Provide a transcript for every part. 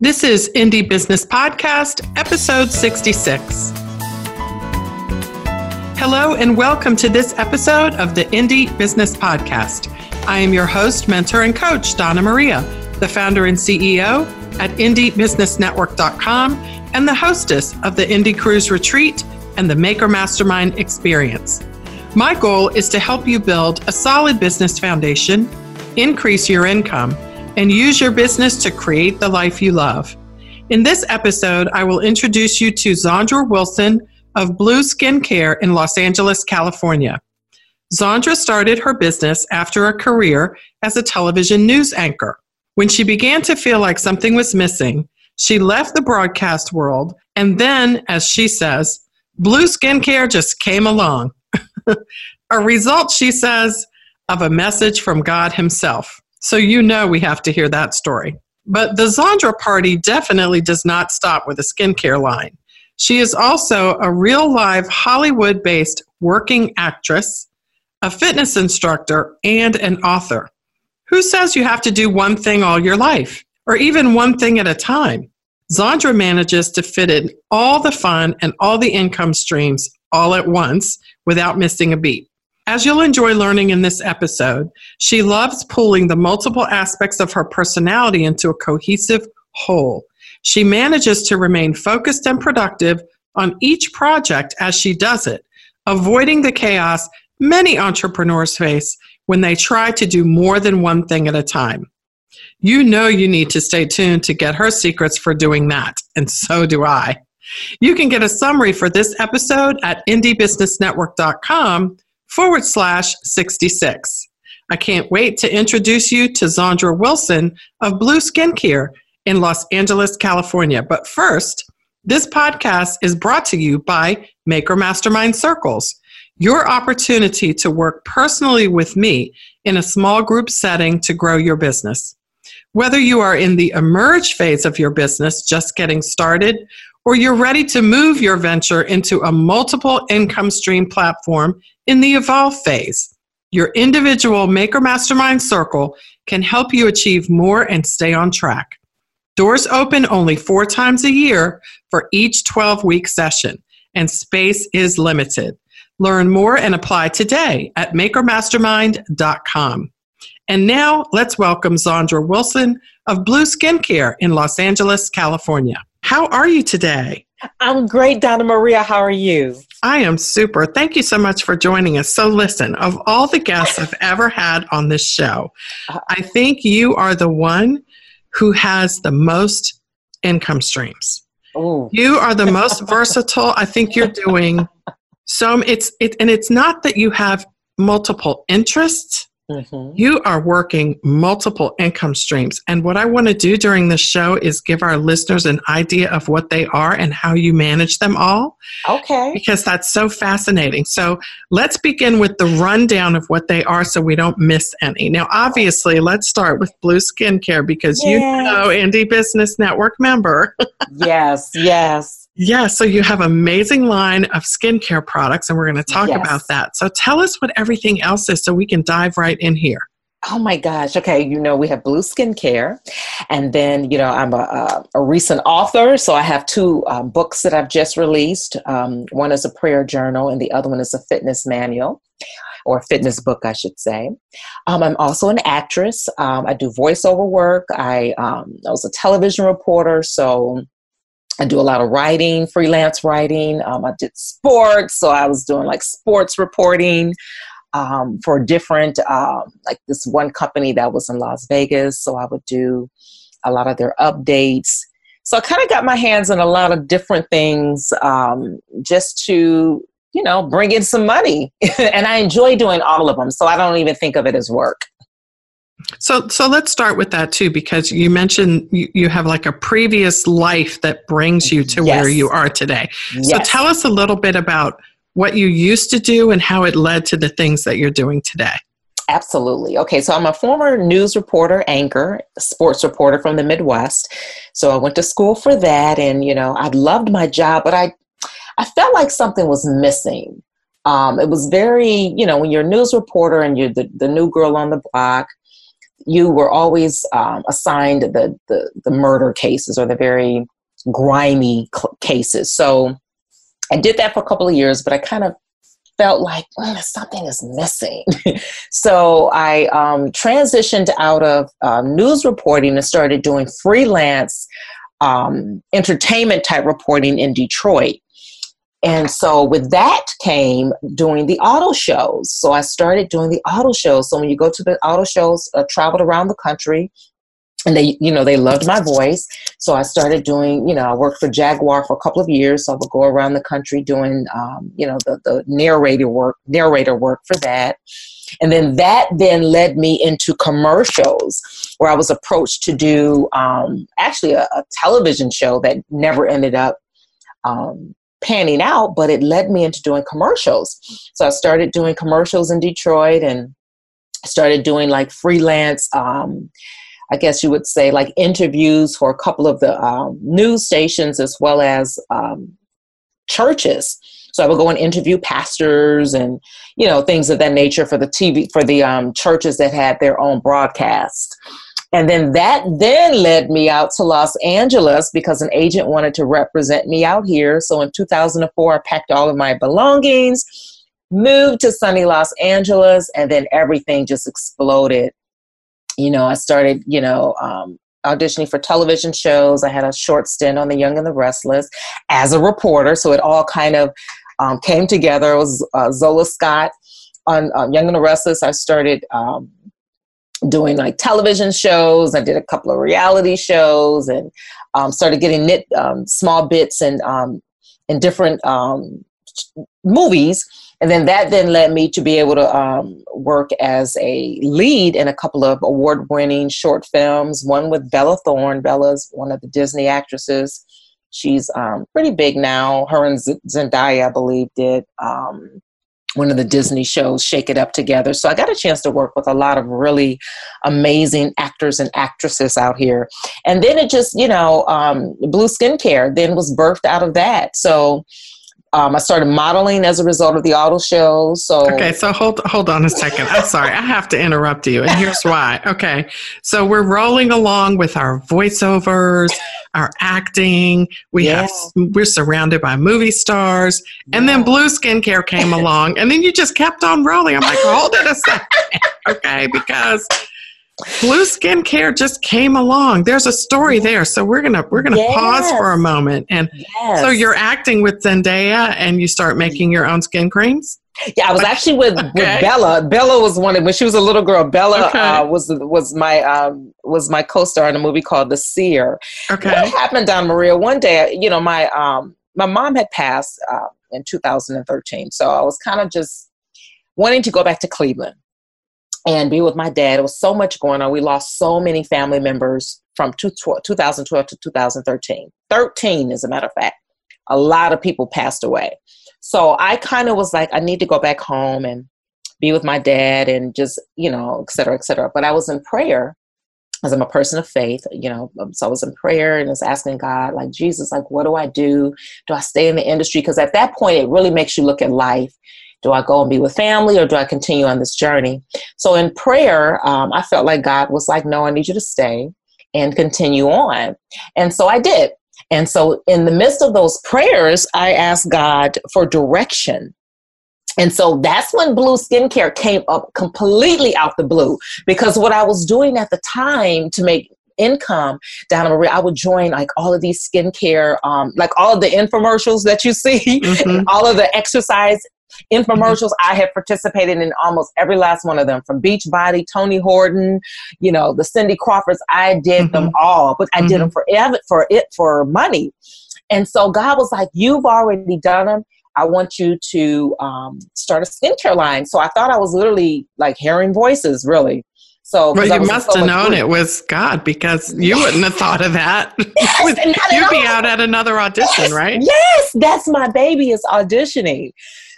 This is Indie Business Podcast, episode 66. Hello, and welcome to this episode of the Indie Business Podcast. I am your host, mentor, and coach, Donna Maria, the founder and CEO at IndieBusinessNetwork.com and the hostess of the Indie Cruise Retreat and the Maker Mastermind Experience. My goal is to help you build a solid business foundation, increase your income, and use your business to create the life you love. In this episode, I will introduce you to Zandra Wilson of Blue Skincare in Los Angeles, California. Zandra started her business after a career as a television news anchor. When she began to feel like something was missing, she left the broadcast world, and then, as she says, Blue Skincare just came along. a result, she says, of a message from God Himself. So you know we have to hear that story. But the Zandra party definitely does not stop with a skincare line. She is also a real live Hollywood based working actress, a fitness instructor, and an author. Who says you have to do one thing all your life, or even one thing at a time? Zandra manages to fit in all the fun and all the income streams all at once without missing a beat. As you'll enjoy learning in this episode, she loves pulling the multiple aspects of her personality into a cohesive whole. She manages to remain focused and productive on each project as she does it, avoiding the chaos many entrepreneurs face when they try to do more than one thing at a time. You know you need to stay tuned to get her secrets for doing that, and so do I. You can get a summary for this episode at indiebusinessnetwork.com forward slash 66. I can't wait to introduce you to Zandra Wilson of Blue Skincare in Los Angeles, California. But first, this podcast is brought to you by Maker Mastermind Circles, your opportunity to work personally with me in a small group setting to grow your business. Whether you are in the emerge phase of your business, just getting started, or you're ready to move your venture into a multiple income stream platform in the evolve phase. Your individual Maker Mastermind Circle can help you achieve more and stay on track. Doors open only four times a year for each 12 week session, and space is limited. Learn more and apply today at makermastermind.com. And now let's welcome Zandra Wilson of Blue Skincare in Los Angeles, California. How are you today? I'm great, Donna Maria. How are you? I am super. Thank you so much for joining us. So, listen, of all the guests I've ever had on this show, uh-huh. I think you are the one who has the most income streams. Ooh. You are the most versatile. I think you're doing so. It's it, and it's not that you have multiple interests. Mm-hmm. You are working multiple income streams. And what I want to do during this show is give our listeners an idea of what they are and how you manage them all. Okay. Because that's so fascinating. So let's begin with the rundown of what they are so we don't miss any. Now, obviously, let's start with Blue Skincare because yes. you know, Indie Business Network member. yes, yes. Yeah, so you have amazing line of skincare products, and we're going to talk yes. about that. So tell us what everything else is, so we can dive right in here. Oh my gosh. Okay. You know, we have Blue Skincare. And then, you know, I'm a, a, a recent author. So I have two um, books that I've just released. Um, one is a prayer journal, and the other one is a fitness manual or fitness book, I should say. Um, I'm also an actress. Um, I do voiceover work. I, um, I was a television reporter. So I do a lot of writing, freelance writing. Um, I did sports, so I was doing like sports reporting um, for different, um, like this one company that was in Las Vegas. So I would do a lot of their updates. So I kind of got my hands on a lot of different things um, just to, you know, bring in some money. and I enjoy doing all of them. So I don't even think of it as work. So, so let's start with that too, because you mentioned you, you have like a previous life that brings you to yes. where you are today. Yes. So, tell us a little bit about what you used to do and how it led to the things that you're doing today. Absolutely. Okay, so I'm a former news reporter, anchor, sports reporter from the Midwest. So I went to school for that, and you know, I loved my job, but I, I felt like something was missing. Um, it was very, you know, when you're a news reporter and you're the, the new girl on the block, you were always um, assigned the, the, the murder cases or the very grimy cl- cases. So I did that for a couple of years, but I kind of felt like mm, something is missing. so I um, transitioned out of uh, news reporting and started doing freelance um, entertainment type reporting in Detroit. And so with that came doing the auto shows. So I started doing the auto shows. So when you go to the auto shows, uh, traveled around the country, and they you know they loved my voice so i started doing you know i worked for jaguar for a couple of years so i would go around the country doing um, you know the, the narrator work narrator work for that and then that then led me into commercials where i was approached to do um, actually a, a, television show that never ended up um, panning out but it led me into doing commercials so i started doing commercials in detroit and started doing like freelance um, I guess you would say, like interviews for a couple of the um, news stations as well as um, churches. So I would go and interview pastors and you know things of that nature for the TV for the um, churches that had their own broadcast. And then that then led me out to Los Angeles because an agent wanted to represent me out here. So in 2004, I packed all of my belongings, moved to sunny Los Angeles, and then everything just exploded you know, I started, you know, um, auditioning for television shows. I had a short stint on The Young and the Restless as a reporter. So it all kind of um, came together. It was uh, Zola Scott on um, Young and the Restless. I started um, doing like television shows. I did a couple of reality shows and um, started getting knit um, small bits and in different movies and then that then led me to be able to um, work as a lead in a couple of award-winning short films. One with Bella Thorne. Bella's one of the Disney actresses. She's um, pretty big now. Her and Zendaya, I believe, did um, one of the Disney shows, Shake It Up together. So I got a chance to work with a lot of really amazing actors and actresses out here. And then it just, you know, um, Blue Skincare then was birthed out of that. So um, I started modeling as a result of the auto show. So okay, so hold hold on a second. I'm sorry, I have to interrupt you, and here's why. Okay, so we're rolling along with our voiceovers, our acting. We yeah. have we're surrounded by movie stars, and then Blue Skincare came along, and then you just kept on rolling. I'm like, hold it a second, okay, because Blue skincare just came along. There's a story there, so we're gonna we're gonna yes. pause for a moment. And yes. so you're acting with Zendaya, and you start making your own skin creams. Yeah, I was actually with, okay. with Bella. Bella was one of when she was a little girl. Bella okay. uh, was was my um, was my co-star in a movie called The Seer. Okay. What happened, Donna Maria? One day, you know, my um, my mom had passed uh, in 2013, so I was kind of just wanting to go back to Cleveland and be with my dad. It was so much going on. We lost so many family members from 2012 to 2013. 13, as a matter of fact. A lot of people passed away. So I kind of was like, I need to go back home and be with my dad and just, you know, et cetera, et cetera. But I was in prayer as I'm a person of faith, you know, um, so I was in prayer and was asking God, like, Jesus, like, what do I do? Do I stay in the industry? Because at that point, it really makes you look at life do I go and be with family or do I continue on this journey? So in prayer, um, I felt like God was like, no, I need you to stay and continue on. And so I did. And so in the midst of those prayers, I asked God for direction. And so that's when Blue Skincare came up completely out the blue because what I was doing at the time to make income Donna Maria, I would join like all of these skincare, um, like all of the infomercials that you see, mm-hmm. all of the exercise infomercials i have participated in almost every last one of them from beachbody tony horton you know the cindy crawfords i did mm-hmm. them all but i mm-hmm. did them for it for it for money and so god was like you've already done them I want you to um, start a skincare line. So I thought I was literally like hearing voices, really. So, well, you must so have known it was God because you wouldn't have thought of that. Yes, You'd be out at another audition, yes, right? Yes, that's my baby is auditioning.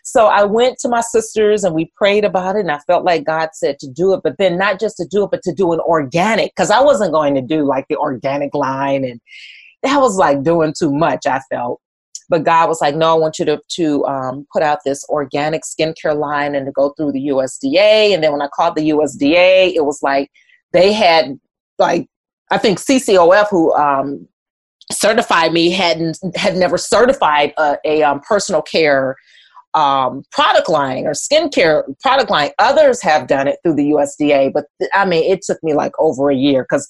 So I went to my sisters and we prayed about it, and I felt like God said to do it, but then not just to do it, but to do an organic, because I wasn't going to do like the organic line, and that was like doing too much. I felt. But God was like, no, I want you to, to um, put out this organic skincare line and to go through the USDA. And then when I called the USDA, it was like they had like I think CCOF who um, certified me hadn't had never certified a, a um, personal care um, product line or skincare product line. Others have done it through the USDA, but th- I mean, it took me like over a year because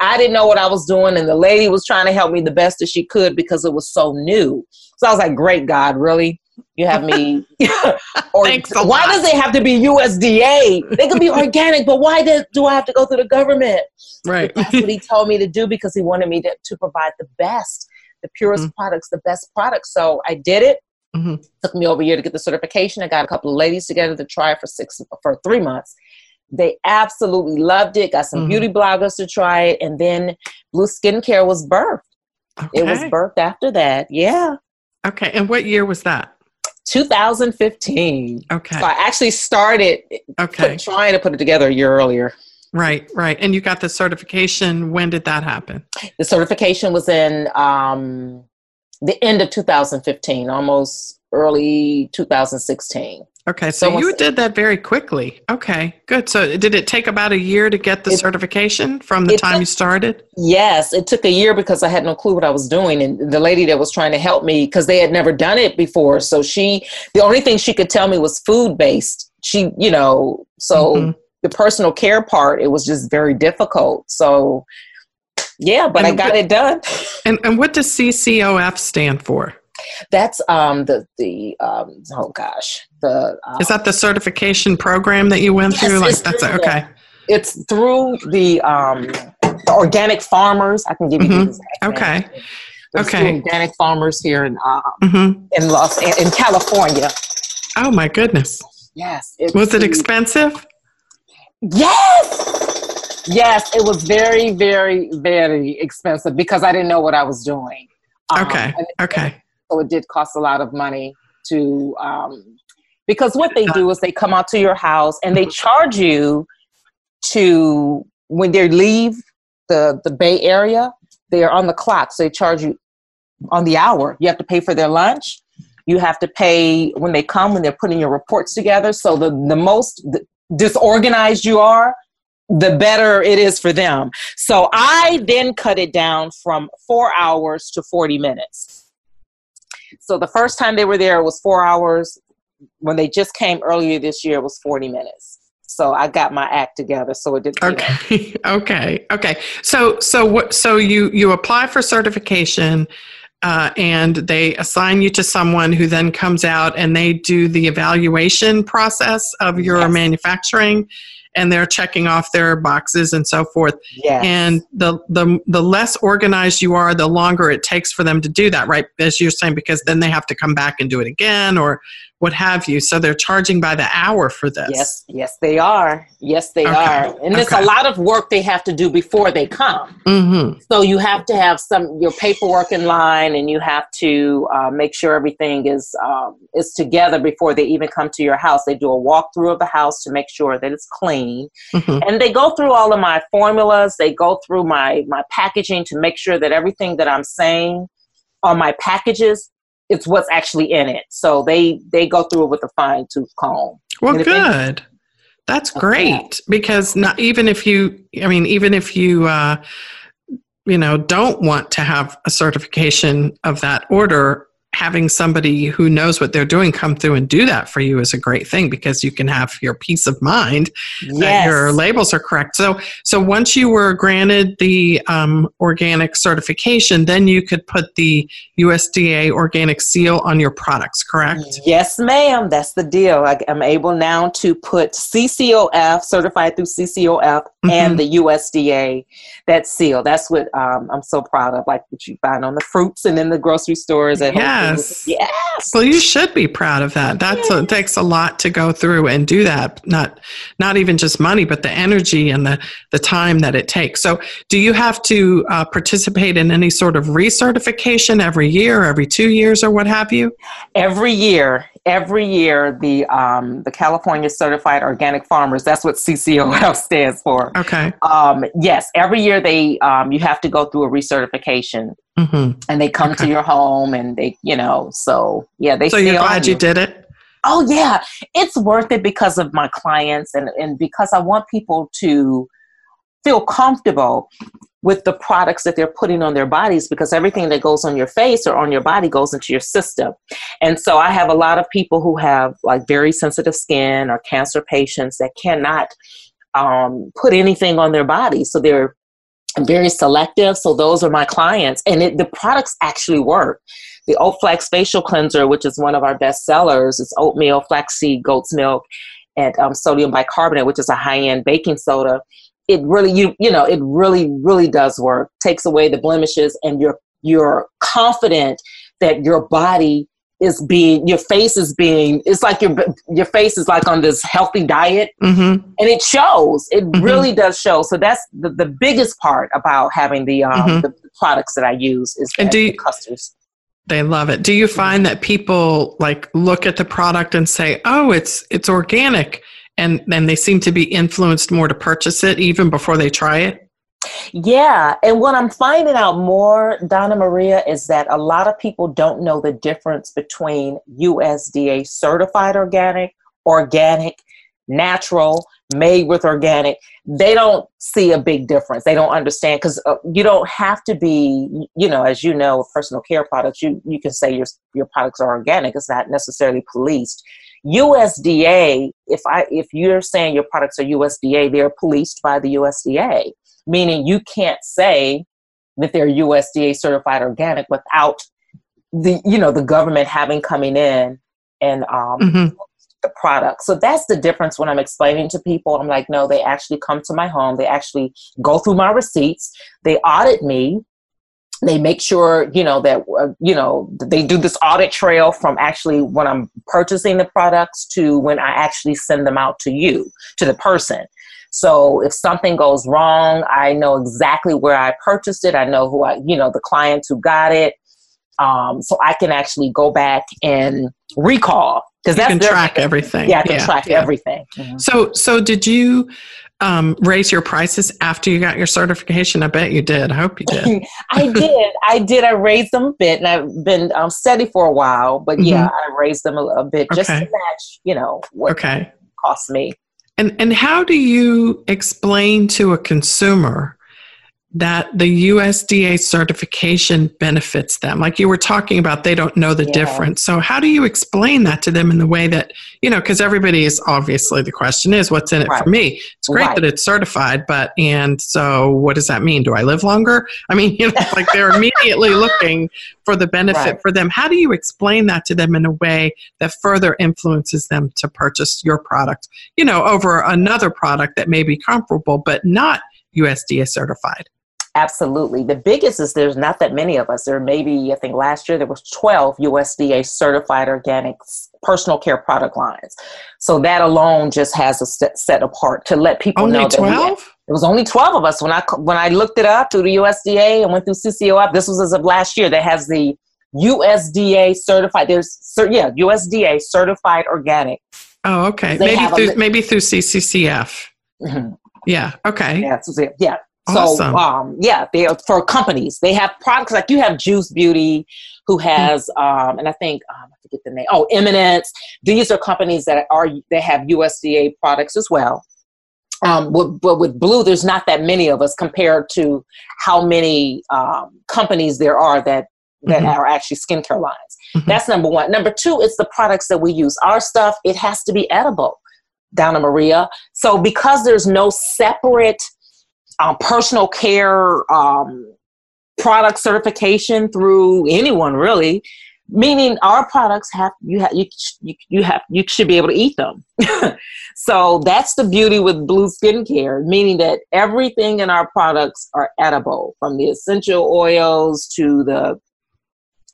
I didn't know what I was doing, and the lady was trying to help me the best that she could because it was so new. So I was like, "Great God, really? You have me?" or Thanks why lot. does it have to be USDA? They could be organic, but why do, do I have to go through the government? Right. That's what he told me to do because he wanted me to, to provide the best, the purest Mhm. products, the best products. So I did it. Mhm. Took me over a year to get the certification. I got a couple of ladies together to try it for six for three months. They absolutely loved it. Got some Mhm. beauty bloggers to try it, and then Blue Skincare was birthed. It was birthed after that. Yeah, Okay. And what year was that? 2015. Okay. So I actually started Okay. put, trying to put it together a year earlier. Right. Right. And you got the certification. When did that happen? The certification was in um, the end of 2015, almost early 2016. Okay. So So you did that very quickly. Okay. Good. So did it take about a year to get the It- certification from the time took- you started? Yes, it took a year because I had no clue what I was doing. And the lady that was trying to help me, because they had never done it before. So she, the only thing she could tell me was food based. She, you know, so Mhm. the personal care part, it was just very difficult. So, yeah, but I got what- it done. And, and what does CCOF stand for? That's um the the um oh gosh the um, Is that the certification program that you went Yes, through? Like that's through okay. it's through the um the organic farmers. I can give you Mhm. the exact name. Okay. There's Okay. organic farmers here in um, hmm in Los in California. Oh my goodness. Yes. Was it the- expensive? Yes. Yes, it was very, very, very expensive because I didn't know what I was doing. Um, Okay. Okay. so it did cost a lot of money to um, because what they do is they come out to your house and they charge you to when they leave the the bay area they are on the clock so they charge you on the hour you have to pay for their lunch you have to pay when they come when they're putting your reports together so the the most disorganized you are the better it is for them so i then cut it down from four hours to 40 minutes so the first time they were there it was four hours. When they just came earlier this year, it was 40 minutes. So I got my act together. So it did. you know, Okay. okay. Okay. So so what so you you apply for certification uh, and they assign you to someone who then comes out and they do the evaluation process of your Yes. manufacturing and they're checking off their boxes and so forth yes. and the, the the less organized you are the longer it takes for them to do that right as you're saying because then they have to come back and do it again or what have you so they're charging by the hour for this Yes, yes, they are. Yes, they Okay, are. And it's a lot of work they have to do before they come. mm-hmm. So you have to have some your paperwork in line, and you have to uh, make sure everything is um, is together before they even come to your house. They do a walkthrough of the house to make sure that it's clean, Mm-hmm. and they go through all of my formulas. They go through my my packaging to make sure that everything that I'm saying on my packages it's what's actually in it. So they they go through it with a fine tooth comb. Well, any- good. That's Okay. great because not even if you, I mean, even if you, uh, you know, don't want to have a certification of that order, having somebody who knows what they're doing come through and do that for you is a great thing because you can have your peace of mind that your labels are correct. So, so once you were granted the um, organic certification, then you could put the USDA organic seal on your products, correct? Yes, ma'am. That's the deal. I, I'm able now to put CCOF, certified through CCOF, Mhm. and the USDA that seal. That's what um, I'm so proud of, like what you find on the fruits and in the grocery stores. At Whole Yes. Yes. Well, you should be proud of that. That's a, it takes a lot to go through and do that. Not not even just money, but the energy and the the time that it takes. So, do you have to uh, participate in any sort of recertification every year, every two years, or what have you? Every year, every year, the um, the California Certified Organic Farmers. That's what CCOF stands for. Okay. Um, yes, every year they um, you have to go through a recertification, hmm and they come to your home, and they you know so yeah they. So you're glad you did it. Oh yeah, it's worth it because of my clients and and because I want people to feel comfortable with the products that they're putting on their bodies because everything that goes on your face or on your body goes into your system. And so I have a lot of people who have like very sensitive skin or cancer patients that cannot um, put anything on their body. So they're very selective. So those are my clients. And it, the products actually work. The Oat Flax Facial Cleanser, which is one of our best sellers, is oatmeal, flaxseed, goat's milk, and um, sodium bicarbonate, which is a high end baking soda it really you you know it really really does work. Takes away the blemishes and you're you're confident that your body is being your face is being it's like your your face is like on this healthy diet. Mm-hmm. and it shows. It mm-hmm. really does show. So that's the, the biggest part about having the um mm-hmm. the products that i use is and do you, customers they love it. Do you find that people like look at the product and say oh it's it's organic and and they seem to be influenced more to purchase it even before they try it? Yeah and what i'm finding out more donna maria is that a lot of people don't know the difference between usda certified organic organic natural made with organic. They don't see a big difference. They don't understand because uh, you don't have to be you know as you know personal care products you you can say your your products are organic. It's not necessarily policed USDA, if I if you're saying your products are USDA, they're policed by the USDA, meaning you can't say that they're USDA certified organic without the you know the government having coming in and um, mm-hmm. the product. So that's the difference when I'm explaining to people. I'm like, no, they actually come to my home. They actually go through my receipts. They audit me they make sure you know that uh, you know they do this audit trail from actually when i'm purchasing the products to when i actually send them out to you to the person. So if something goes wrong i know exactly where i purchased it. I know who i you know the clients who got it. Um, so i can actually go back and recall because that's can track everything. Yeah i can yeah, track yeah. everything. Mm-hmm. so so did you um, raise your prices after you got your certification? I bet you did. I hope you did. I did. I did. I raised them a bit, and I've been um, steady for a while. But mm-hmm. yeah, I raised them a, a bit just okay. to match, you know, what okay. cost me. And and how do you explain to a consumer that the USDA certification benefits them. Like you were talking about, they don't know the yeah. difference. So, how do you explain that to them in the way that, you know, because everybody is obviously the question is, what's in it right. for me? It's great right. that it's certified, but, and so what does that mean? Do I live longer? I mean, you know, like they're immediately looking for the benefit right. for them. How do you explain that to them in a way that further influences them to purchase your product, you know, over another product that may be comparable, but not USDA certified? Absolutely. The biggest is there's not that many of us. There maybe, I think last year there was 12 USDA certified organic personal care product lines. So that alone just has a set, set apart to let people know. only know 12? it was only 12 of us when I when I looked it up through the USDA and went through CCOF. This was as of last year that has the USDA certified. There's yeah, USDA certified organic. Oh, okay. Maybe through, maybe through CCOF. Mm-hmm. Yeah. Okay. Yeah. Yeah. Awesome. So um, yeah, they are for companies. They have products like you have Juice Beauty, who has um, and I think um, I forget the name. Oh, Eminence. These are companies that are they have USDA products as well. Um, but, but with Blue, there's not that many of us compared to how many um, companies there are that that mm-hmm. are actually skincare lines. Mm-hmm. That's number one. Number two, it's the products that we use. Our stuff it has to be edible, Donna Maria. So because there's no separate um, personal care um, product certification through anyone really. Meaning our products have you have you, you, you have you should be able to eat them. So that's the beauty with blue skincare meaning that everything in our products are edible from the essential oils to the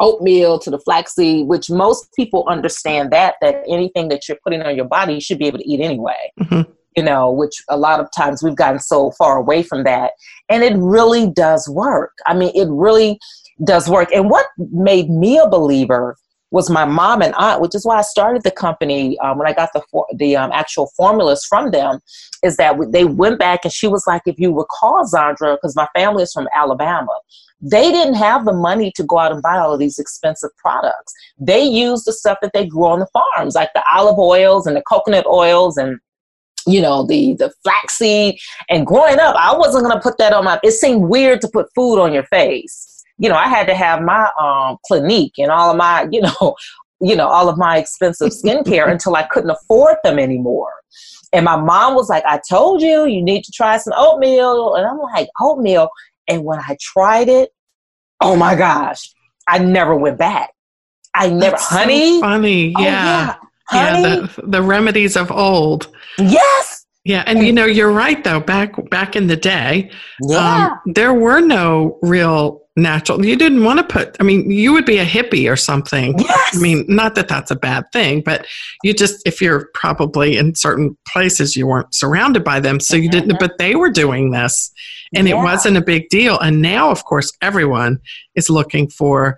oatmeal to the flaxseed which most people understand that that anything that you're putting on your body you should be able to eat anyway. Mm-hmm you know, which a lot of times we've gotten so far away from that. And it really does work. I mean, it really does work. And what made me a believer was my mom and aunt, which is why I started the company um, when I got the for- the um, actual formulas from them. Is that they went back and she was like, if you recall, Zandra, because my family is from Alabama, they didn't have the money to go out and buy all of these expensive products. They used the stuff that they grew on the farms, like the olive oils and the coconut oils and you know the the flaxseed and growing up i wasn't going to put that on my it seemed weird to put food on your face. You know i had to have my um clinique and all of my you know you know all of my expensive skincare until i couldn't afford them anymore. And my mom was like i told you you need to try some oatmeal. And i'm like oatmeal? And when i tried it oh my gosh i never went back. I never That's honey? so funny. Oh, Yeah. Honey Yeah. The, the remedies of old. yes Yeah. And you know, you're right though. Back back in the day, yeah um, there were no real natural. You didn't want to put. I mean, you would be a hippie or something. yes I mean, not that that's a bad thing, but you just, if you're probably in certain places, you weren't surrounded by them. So you didn't, Mhm. but they were doing this and it wasn't a big deal. And now, of course, everyone is looking for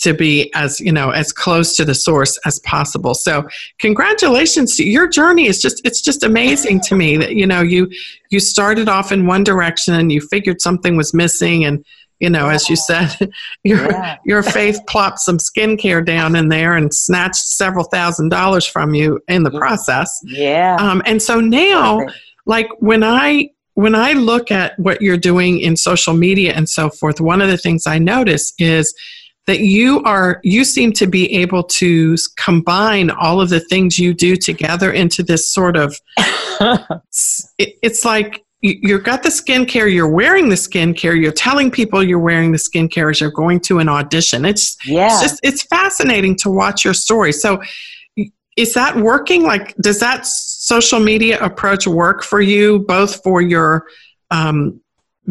to be as you know as close to the source as possible. So congratulations to your journey is just it's just amazing to me that you know you you started off in one direction and you figured something was missing and you know as you said your Yeah. your faith plopped some skincare down in there and snatched several thousand dollars from you in the Yeah. process. Yeah. Um, and so now like when i when i look at what you're doing in social media and so forth one of the things i notice is that you are you seem to be able to combine all of the things you do together into this sort of it, it's like you, you've got the skincare you're wearing the skincare you're telling people you're wearing the skincare as you're going to an audition. It's yeah. it's just it's fascinating to watch your story. So is that working? Like does that social media approach work for you both for your um,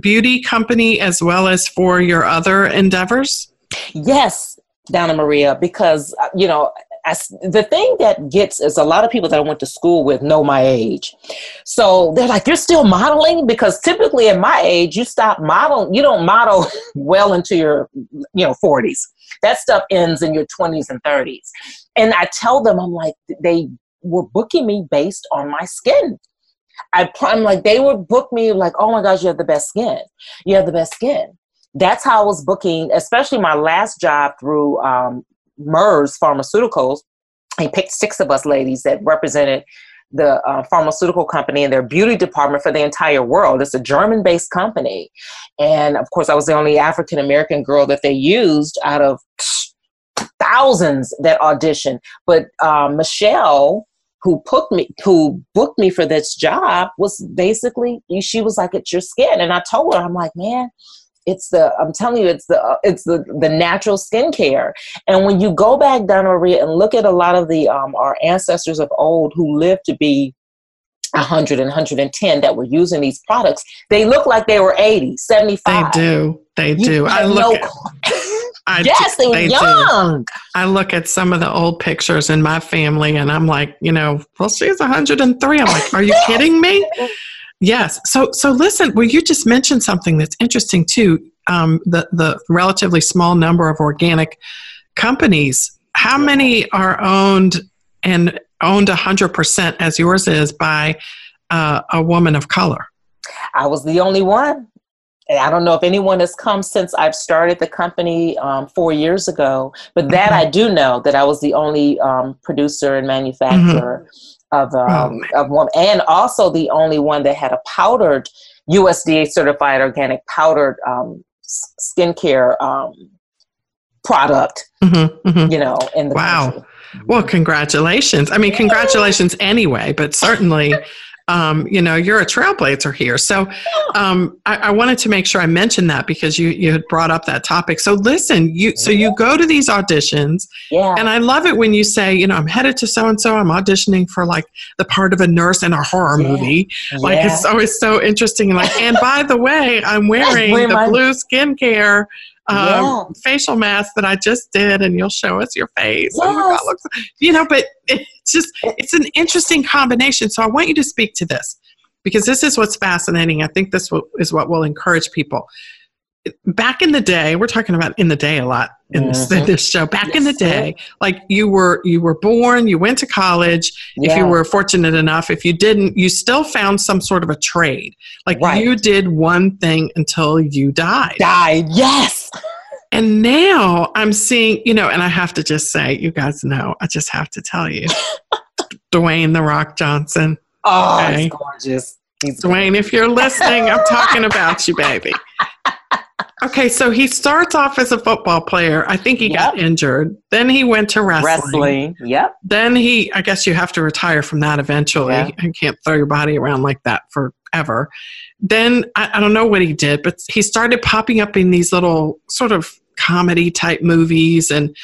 beauty company as well as for your other endeavors Yes, Donna Maria, because uh, you know, as, the thing that gets is a lot of people that I went to school with know my age, so they're like, "You're still modeling?" Because typically at my age, you stop modeling, you don't model well into your you know 40s. That stuff ends in your 20s and 30s, and I tell them, I'm like, they were booking me based on my skin. I, I'm like, they would book me like, "Oh my gosh, you have the best skin. You have the best skin." That's how I was booking, especially my last job through um, Merz Pharmaceuticals. He picked six of us ladies that represented the uh, pharmaceutical company and their beauty department for the entire world. It's a German based company. And of course, I was the only African American girl that they used out of thousands that auditioned. But uh, Michelle, who booked me who booked me for this job was basically she was like it's your skin and i told her i'm like man it's the i'm telling you it's the uh, it's the the natural skincare and when you go back Donna Maria and look at a lot of the um our ancestors of old who lived to be 100 and 110 that were using these products they look like they were 80 they do they You do i look no- I yes do- they were they do. young I look at some of the old pictures in my family and I'm like, you know, well, she's 103. I'm like, are you kidding me? Yes. So, so listen, well, you just mentioned something that's interesting too. Um, the, the relatively small number of organic companies. How many are owned and owned 100% as yours is by uh, a woman of color? I was the only one. I don't know if anyone has come since I've started the company um, four years ago, but that Mm-hmm. I do know that I was the only um, producer and manufacturer of um, Oh, of one, and also the only one that had a powdered USDA certified organic powdered um, skincare um, product. Mhm, mhm. You know, in the Wow. country. Well, congratulations. I mean, congratulations anyway, but certainly, um, you know, you're a trailblazer here. So um, I, I wanted to make sure I mentioned that because you, you had brought up that topic. So listen, you so you go to these auditions, Yeah. and I love it when you say, you know, I'm headed to so and so. I'm auditioning for like the part of a nurse in a horror Yeah. movie. Like yeah. it's always so interesting. Like, and by the way, I'm wearing Wearing the blue skincare um, Yeah. facial mask that I just did, and you'll show us your face. Oh God, looks- you know, but it's just it's an interesting combination. So I want you to speak to this because this is what's fascinating. I think this will, is what will encourage people. Back in the day, we're talking about in the day a lot in this, in Mhm. this show. Back in the day, like you were you were born, you went to college, if you were fortunate enough if you didn't you still found some sort of a trade like Right. you did one thing until you died died. Yes. and now i'm seeing you know and i have to just say you guys know i just have to tell you dwayne the rock johnson Oh, okay. he's gorgeous. He's Dwayne, if you're listening, I'm talking about you, baby. Okay, so he starts off as a football player. I think he yep. got injured. Then he went to wrestling. Wrestling, yep. Then he, I guess you have to retire from that eventually. Yeah. You can't throw your body around like that forever. Then I, I don't know what he did, but he started popping up in these little sort of comedy type movies, and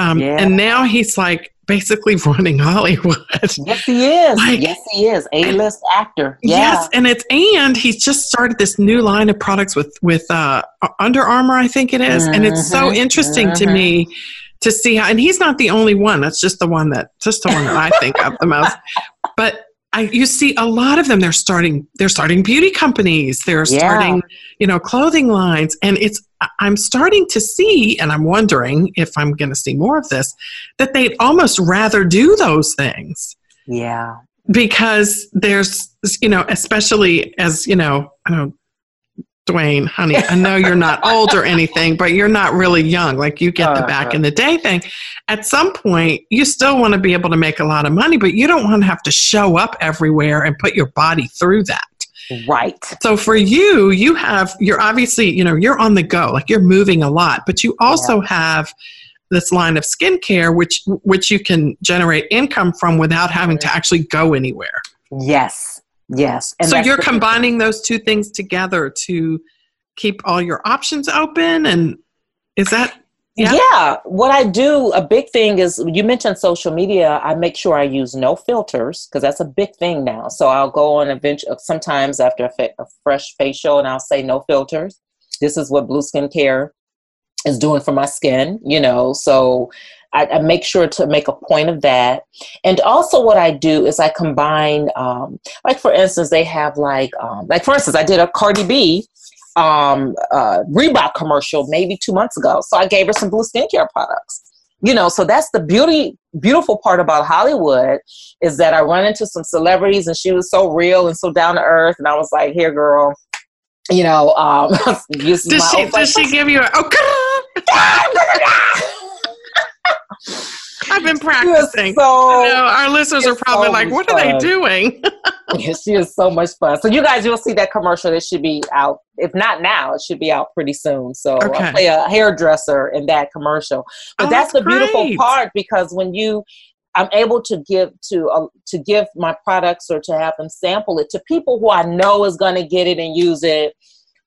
um, yeah. and now he's like basically running Hollywood. Yes, he is. Like, yes, he is. A list actor. Yeah. Yes, and it's and he's just started this new line of products with with uh, Under Armour, I think it is. Mm-hmm. and it's so mm-hmm. interesting mm-hmm. to me to see how. And he's not the only one. That's just the one that just the one that I think of the most. But I, you see a lot of them. They're starting. They're starting beauty companies. They're yeah. starting, you know, clothing lines, and it's. I'm starting to see, and I'm wondering if I'm going to see more of this. That they'd almost rather do those things. Yeah. Because there's, you know, especially as you know, I don't Dwayne, honey, I know you're not old or anything, but you're not really young. Like you get the back uh-huh. in the day thing. At some point, you still want to be able to make a lot of money, but you don't want to have to show up everywhere and put your body through that. Right. So for you, you have, you're obviously, you know, you're on the go, like you're moving a lot, but you also yeah. have this line of skincare, which, which you can generate income from without having to actually go anywhere. Yes. Yes. And so you're combining those two things together to keep all your options open and is that yeah. yeah. What I do, a big thing is you mentioned social media. I make sure I use no filters because that's a big thing now. So I'll go on a bench uh, sometimes after a, fa- a fresh facial and I'll say no filters. This is what Blue Skin Care is doing for my skin, you know. So I, I, make sure to make a point of that. And also, what I do is I combine, um, like for instance, they have like, um, like for instance, I did a Cardi B um, uh, Reebok commercial maybe two months ago. So I gave her some blue skincare products. You know, so that's the beauty, beautiful part about Hollywood is that I run into some celebrities and she was so real and so down to earth, and I was like, "Here, girl, you know." Um, did she? Did she give you a? Oh, I've been practicing. So know, our listeners are probably so like, "What fun. are they doing?" yeah, she is so much fun. So you guys, you'll see that commercial. It should be out. If not now, it should be out pretty soon. So okay. I play a hairdresser in that commercial. But oh, that's, that's, the beautiful part because when you I'm able to give to uh, to give my products or to have them sample it to people who I know is going to get it and use it.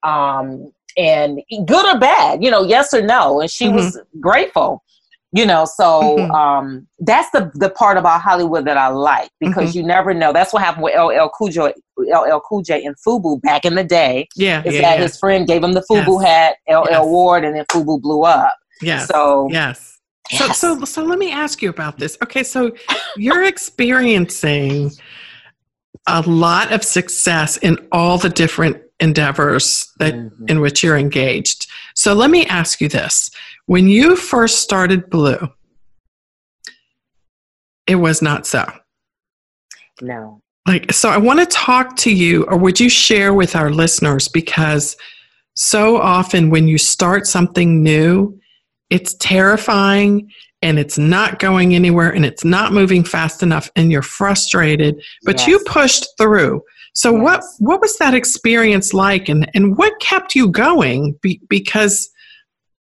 Um, and good or bad, you know, yes or no. And she mm-hmm. was grateful you know so mm-hmm. um, that's the the part about hollywood that i like because mm-hmm. you never know that's what happened with ll cool j ll cool j and fubu back in the day yeah is yeah, that yeah. his friend gave him the fubu yes. hat ll yes. ward and then fubu blew up yeah so yes Yes. So, so, so let me ask you about this. Okay, so you're experiencing a lot of success in all the different endeavors that mm-hmm. in which you're engaged. So let me ask you this. When you first started Blue, it was not so. No. Like, so I want to talk to you, or would you share with our listeners? Because so often when you start something new, it's terrifying and it's not going anywhere and it's not moving fast enough and you're frustrated, but yes. you pushed through. So yes. what what was that experience like and and what kept you going Be, because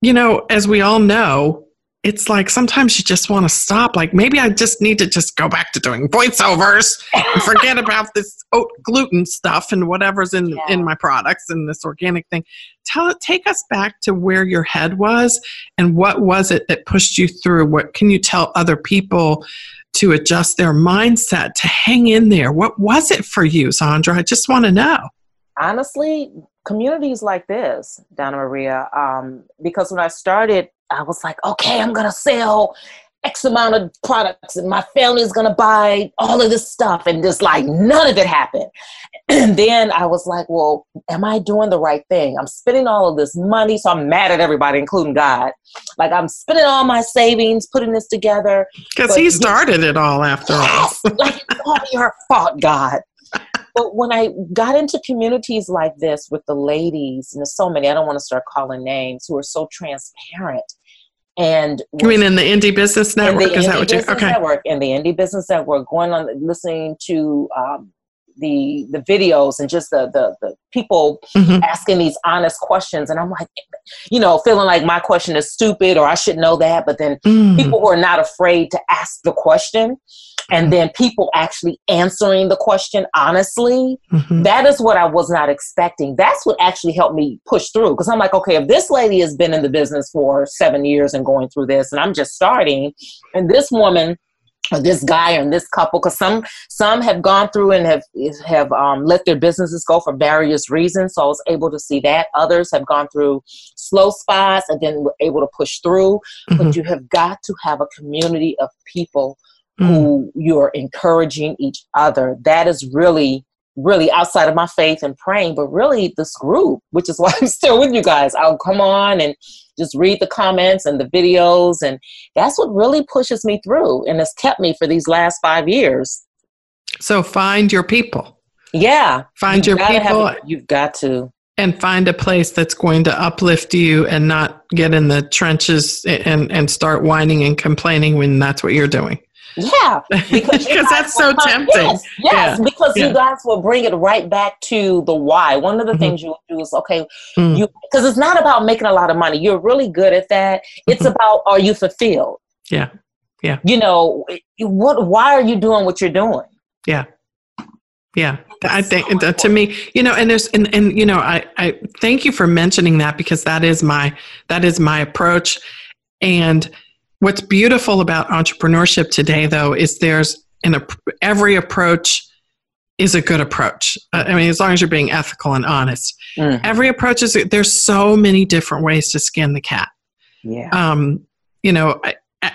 you know, as we all know, it's like sometimes you just want to stop. Like maybe I just need to just go back to doing voiceovers and forget about this oat gluten stuff and whatever's in yeah. in my products and this organic thing. Tell take us back to where your head was and what was it that pushed you through. What can you tell other people to adjust their mindset to hang in there? What was it for you, Zandra? I just want to know. Honestly, communities like this, Donna Maria, um, because when I started, I was like, okay, I'm gonna sell X amount of products and my family is gonna buy all of this stuff, and just like none of it happened. And then I was like, well, am I doing the right thing? I'm spending all of this money, so I'm mad at everybody, including God. Like I'm spending all my savings, putting this together. Because he started it all after yes, all. like it's all your fault, God but when I got into communities like this with the ladies, and there's so many, I don't want to start calling names, who are so transparent. And you mean in the Indie Business Network? Is that what you? Okay. Network and the Indie Business Network, going on listening to um, the the videos and just the the, the people mm-hmm. asking these honest questions and i'm like you know feeling like my question is stupid or i should know that but then mm. people who are not afraid to ask the question and then people actually answering the question honestly mm-hmm. that is what i was not expecting that's what actually helped me push through because i'm like okay if this lady has been in the business for seven years and going through this and i'm just starting and this woman this guy and this couple because some some have gone through and have have um, let their businesses go for various reasons so i was able to see that others have gone through slow spots and then were able to push through mm-hmm. but you have got to have a community of people mm-hmm. who you're encouraging each other that is really really outside of my faith and praying, but really this group, which is why I'm still with you guys. I'll come on and just read the comments and the videos, and that's what really pushes me through and has kept me for these last five years. So find your people. Yeah. Find your people. You've got to. And find a place that's going to uplift you and not get in the trenches and, and start whining and complaining when that's what you're doing. Yeah, because that's so come, tempting. Yes, yes yeah. because yeah. you guys will bring it right back to the why. One of the mm-hmm. things you do is okay, mm. you because it's not about making a lot of money. You're really good at that. It's mm-hmm. about are you fulfilled? Yeah, yeah. You know what? Why are you doing what you're doing? Yeah, yeah. I think so to me, you know, and there's and and you know, I I thank you for mentioning that because that is my that is my approach, and What's beautiful about entrepreneurship today, though, is there's an every approach is a good approach. Uh, I mean, as long as you're being ethical and honest, mm-hmm. every approach is. There's so many different ways to skin the cat. Yeah. Um, you know,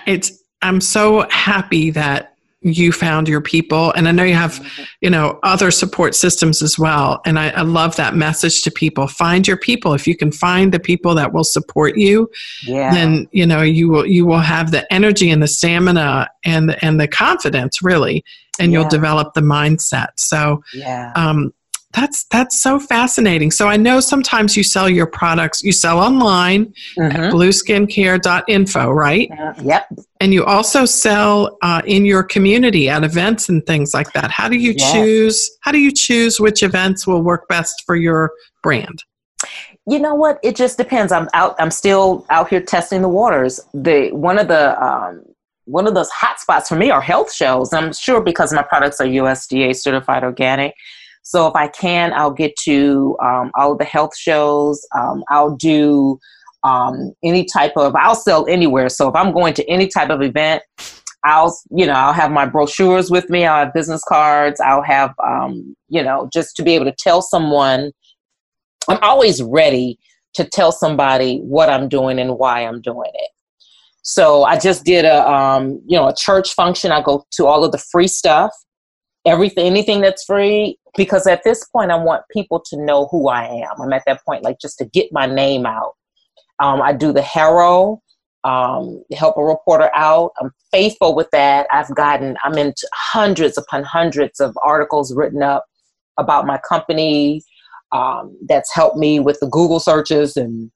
it's. I'm so happy that you found your people and i know you have you know other support systems as well and I, I, love that message to people find your people if you can find the people that will support you yeah. then you know you will you will have the energy and the stamina and and the confidence really and yeah. you'll develop the mindset so yeah. um, that's that's so fascinating. So I know sometimes you sell your products, you sell online mm-hmm. at blueskincare.info, right? Uh, yep. And you also sell uh, in your community at events and things like that. How do you yes. choose? How do you choose which events will work best for your brand? You know what? It just depends. I'm out. I'm still out here testing the waters. The one of the um, one of those hot spots for me are health shows. I'm sure because my products are USDA certified organic so if I can, I'll get to um, all of the health shows. Um, I'll do um, any type of. I'll sell anywhere. So if I'm going to any type of event, I'll you know I'll have my brochures with me. I'll have business cards. I'll have um, you know just to be able to tell someone. I'm always ready to tell somebody what I'm doing and why I'm doing it. So I just did a um, you know a church function. I go to all of the free stuff everything anything that's free because at this point i want people to know who i am. I'm at that point like just to get my name out. Um, i do the HARO um, help a reporter out. I'm faithful with that. I've gotten i'm in hundreds upon hundreds of articles written up about my company um, that's helped me with the google searches and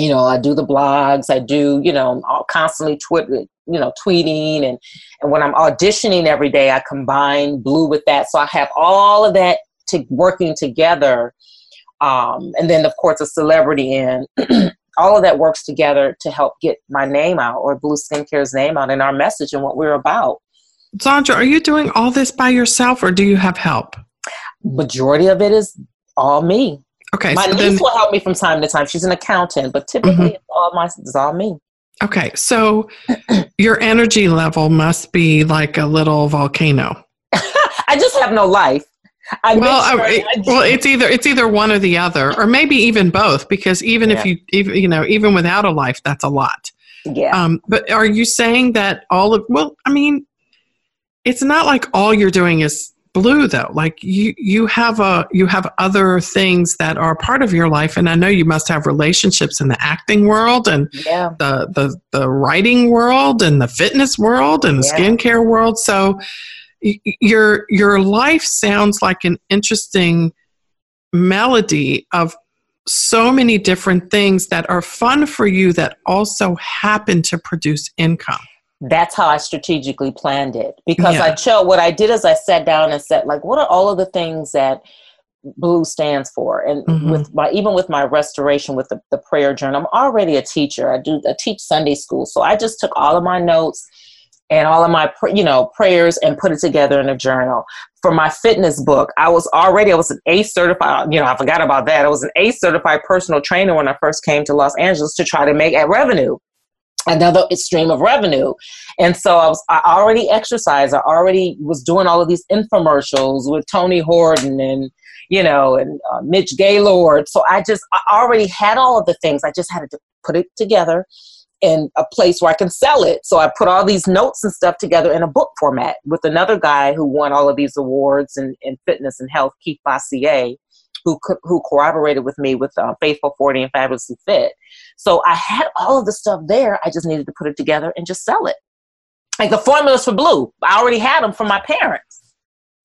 you know i do the blogs i do you know I'm constantly twitter you know tweeting and and when i'm auditioning every day i combine blue with that. So i have all of that to working together um, and then of course a celebrity in all of that works together to help get my name out or blue skincare's name out and our message and what we're about. Zandra are you doing all this by yourself or do you have help? Majority of it is all me okay my so niece then, will help me from time to time she's an accountant but typically mm-hmm. it's all my it's all me Okay, so your energy level must be like a little volcano. I just have no life. I well, sure I, well, it's either it's either one or the other, or maybe even both. Because even yeah. if you, even, you know, even without a life, that's a lot. Yeah. Um, but are you saying that all of? Well, I mean, it's not like all you're doing is blue though like you you have a you have other things that are part of your life and i know you must have relationships in the acting world and yeah. the the the writing world and the fitness world and the yeah. skincare world so your your life sounds like an interesting melody of so many different things that are fun for you that also happen to produce income that's how I strategically planned it. Because Yeah. I chose what I did is I sat down and said like what are all of the things that blue stands for? And Mhm. with my even with my restoration with the, the prayer journal i'm already a teacher. I do i teach sunday school. So i just took all of my notes and all of my pr- you know prayers and put it together in a journal. For my fitness book i was already i was an a certified you know i forgot about that. I was an a certified personal trainer when i first came to los angeles to try to make a revenue another stream of revenue. And so i was i already exercised. I already was doing all of these infomercials with tony horton and you know and uh, mitch gaylord. So i just i already had all of the things. I just had to put it together in a place where i can sell it. So i put all these notes and stuff together in a book format with another guy who won all of these awards in, in fitness and health keith bossier who who corroborated with me with uh, faithful 40 and fabulously fit so I had all of the stuff there. I just needed to put it together and just sell it. Like the formulas for blue, I already had them from my parents.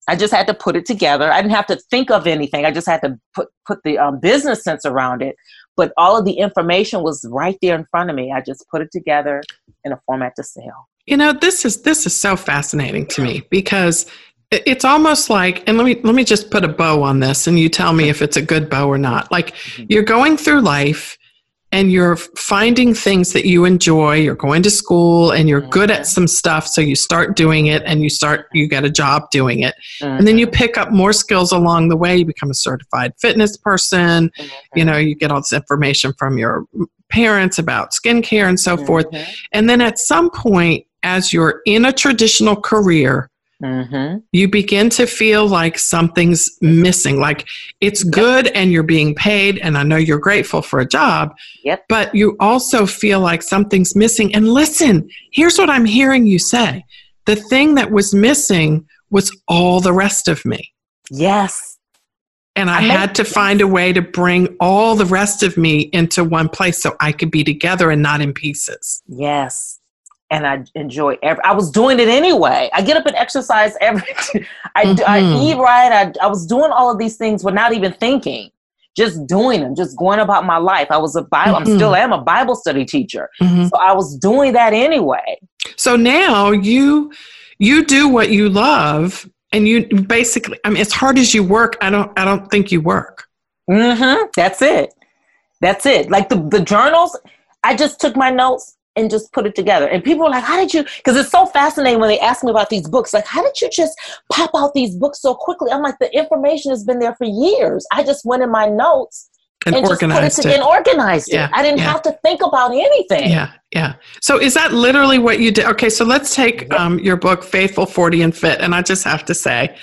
I just had to put it together. I didn't have to think of anything. I just had to put put the um, business sense around it. But all of the information was right there in front of me. I just put it together in a format to sell. You know, this is this is so fascinating to me because it's almost like and let me let me just put a bow on this and you tell me if it's a good bow or not. Like mm-hmm. you're going through life and you're finding things that you enjoy, you're going to school and you're good at mm-hmm. some stuff. So you start doing it and you start you get a job doing it. And then you mm-hmm. pick up more skills along the way, you become a certified fitness person, you know, you get all this information from your parents about skincare and so forth. And then at some point, as you're in a traditional career, Mhm. you begin to feel like something's missing. Like it's good and you're being paid, and I know you're grateful for a job, Yep. but you also feel like something's missing. And listen, here's what I'm hearing you say the thing that was missing was all the rest of me. Yes. And I I had to find a way to bring all the rest of me into one place so I could be together and not in pieces. Yes. And I enjoy every, I was doing it anyway. I get up and exercise every, I, do- I eat right. I, I was doing all of these things without even thinking, just doing them, just going about my life. I was a Bible, Mhm. I'm still am a Bible study teacher. Mhm. So I was doing that anyway. So now you you do what you love and you basically I mean as hard as you work, I don't I don't think you work. hmm That's it. That's it. Like the, the journals, I just took my notes and just put it together. And people were like, how did you? Because it's so fascinating when they ask me about these books. Like, how did you just pop out these books so quickly? I'm like, the information has been there for years. I just went in my notes And, and, organized it, it. and organized Yeah, it. I didn't yeah. have to think about anything. Yeah, yeah. So is that literally what you did? Okay, so let's take um, your book, Faithful, 40 and Fit. And I just have to say,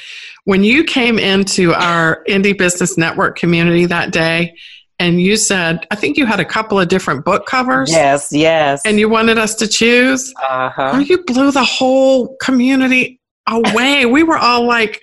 when you came into our Indie Business Network community that day, and you said, I think you had a couple of different book covers, Yes, yes. and you wanted us to choose. uh-huh. Oh, you blew the whole community away. we were all like,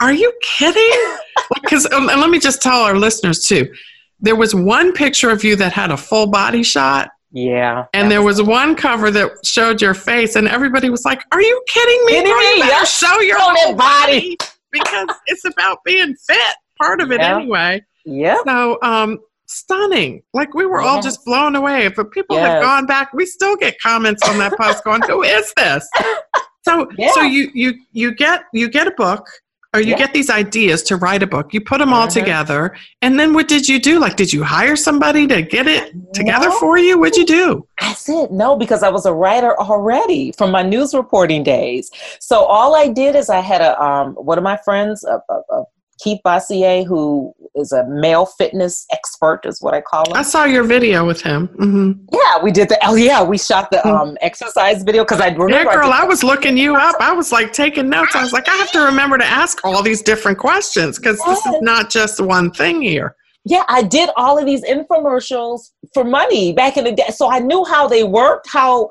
"Are you kidding?" Because and let me just tell our listeners too. There was one picture of you that had a full body shot, yeah. and there was one cover that showed your face, and everybody was like, "Are you kidding me? Kidding me? better show your whole body." because it's about being fit. Part of it, Yeah. anyway. Yeah. So, um, stunning. Like we were all just blown away. But people have gone back. We still get comments on that post going, "Who is this?" So, Yeah. so you you you get you get a book. Or you Yeah. get these ideas to write a book. You put them all Mhm. together, and then what did you do? Like, did you hire somebody to get it together No. for you? What'd you do? I said no because I was a writer already from my news reporting days. So all I did is I had a um, one of my friends, uh, uh, uh, Keith Bossier, who is a male fitness expert, is what I call him. I saw your video with him. hmm yeah, we did the. Oh yeah, we shot the um, exercise video because I remember. Yeah, girl, did- I was looking you up. I was like taking notes. I was like, I have to remember to ask all these different questions because this is not just one thing here. yeah, I did all of these infomercials for money back in the day, so I knew how they worked. How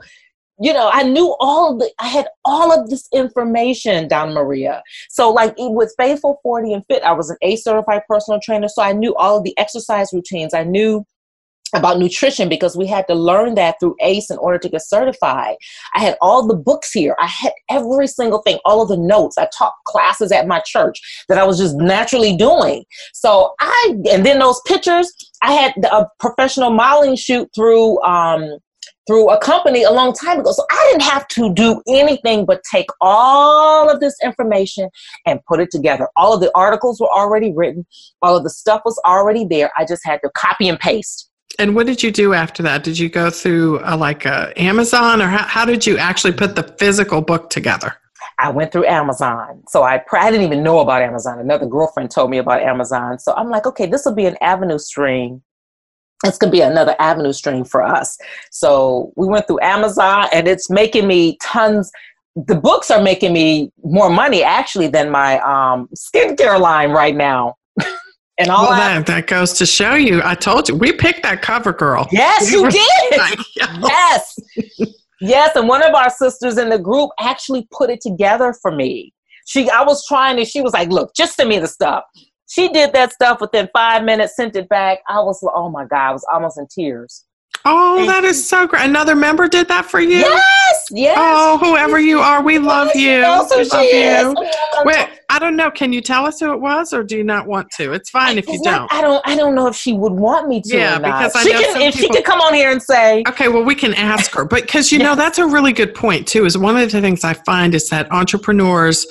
you know, I knew all of the. I had all of this information, Donna Maria. So, like with Faithful 40 and Fit, I was an A certified personal trainer. So, I knew all of the exercise routines. I knew about nutrition because we had to learn that through ACE in order to get certified. I had all the books here. I had every single thing, all of the notes. I taught classes at my church that I was just naturally doing. So, I, and then those pictures, I had a professional modeling shoot through, um, through a company a long time ago. So I didn't have to do anything but take all of this information and put it together. All of the articles were already written, all of the stuff was already there. I just had to copy and paste. And what did you do after that? Did you go through a, like a Amazon or how, how did you actually put the physical book together? I went through Amazon. So I, I didn't even know about Amazon. Another girlfriend told me about Amazon. So I'm like, okay, this will be an avenue stream. It's going to be another avenue stream for us. So we went through Amazon and it's making me tons. The books are making me more money actually than my um, skincare line right now. and all well, that, that goes to show you. I told you we picked that cover girl. Yes, you did. yes. Yes, and one of our sisters in the group actually put it together for me. She, I was trying to. She was like, "Look, just send me the stuff." She did that stuff within five minutes, sent it back. I was, oh my god, I was almost in tears. Oh, Thank that you. is so great. Another member did that for you? Yes, yes. Oh, whoever you are, we love you. we love you. Wait, I don't know. Can you tell us who it was or do you not want to? It's fine if you not, don't. I don't I don't know if she would want me to. Yeah, because I she know can, if people, she could come on here and say Okay, well we can ask her. But because you know that's a really good point too, is one of the things I find is that entrepreneurs